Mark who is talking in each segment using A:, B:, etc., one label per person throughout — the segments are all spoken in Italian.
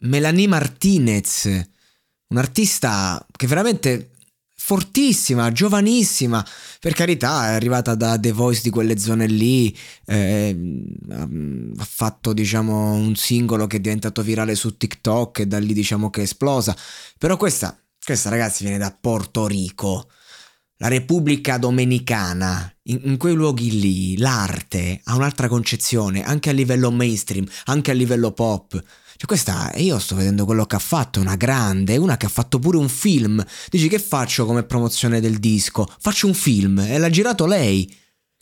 A: Melanie Martinez, un'artista che veramente fortissima, giovanissima, per carità è arrivata da The Voice di quelle zone lì, eh, ha fatto diciamo un singolo che è diventato virale su TikTok e da lì diciamo che è esplosa, però questa, questa ragazzi viene da Porto Rico, la Repubblica Dominicana, in, in, quei luoghi lì l'arte ha un'altra concezione, anche a livello mainstream, anche a livello pop. Cioè questa, io sto vedendo quello che ha fatto, una grande, una che ha fatto pure un film. Dici che faccio come promozione del disco? Faccio un film e l'ha girato lei.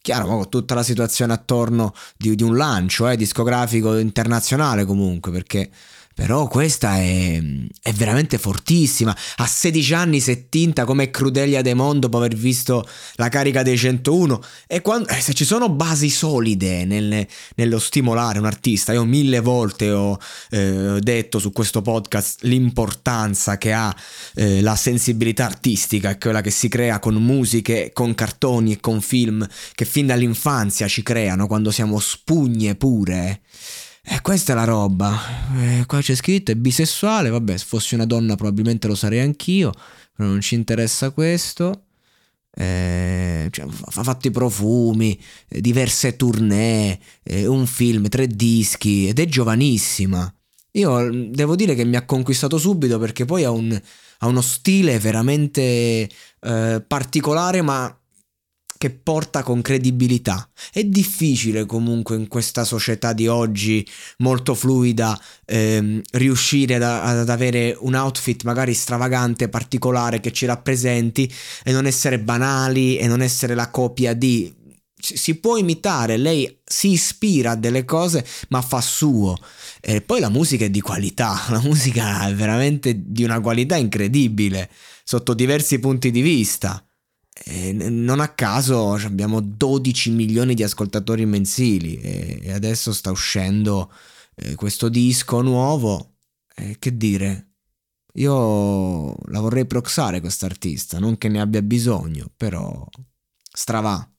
A: Chiaro, con tutta la situazione attorno di, di un lancio eh, discografico internazionale comunque, perché però questa è, è, veramente fortissima. A 16 anni si è tinta come Crudelia De Mondo dopo aver visto la carica dei 101. E quando, eh, se ci sono basi solide nel, nello stimolare un artista, io mille volte ho eh, detto su questo podcast l'importanza che ha eh, la sensibilità artistica, quella che si crea con musiche, con cartoni e con film che fin dall'infanzia ci creano quando siamo spugne pure. E questa è la roba. Eh, qua c'è scritto è bisessuale. Vabbè, se fossi una donna probabilmente lo sarei anch'io. Però non ci interessa questo. Eh, cioè, ha fatto i profumi, eh, diverse tournée, eh, un film, tre dischi ed è giovanissima. Io mm, devo dire che mi ha conquistato subito perché poi ha, un, ha uno stile veramente eh, particolare, ma che porta con credibilità. È difficile comunque in questa società di oggi molto fluida ehm, riuscire ad, ad, avere un outfit magari stravagante, particolare che ci rappresenti e non essere banali e non essere la copia di... Si può imitare, lei si ispira a delle cose ma fa suo. E poi la musica è di qualità, la musica è veramente di una qualità incredibile sotto diversi punti di vista. E non a caso abbiamo 12 milioni di ascoltatori mensili e adesso sta uscendo eh, questo disco nuovo. Eh, che dire? Io la vorrei proxare quest'artista, non che ne abbia bisogno, però stravà.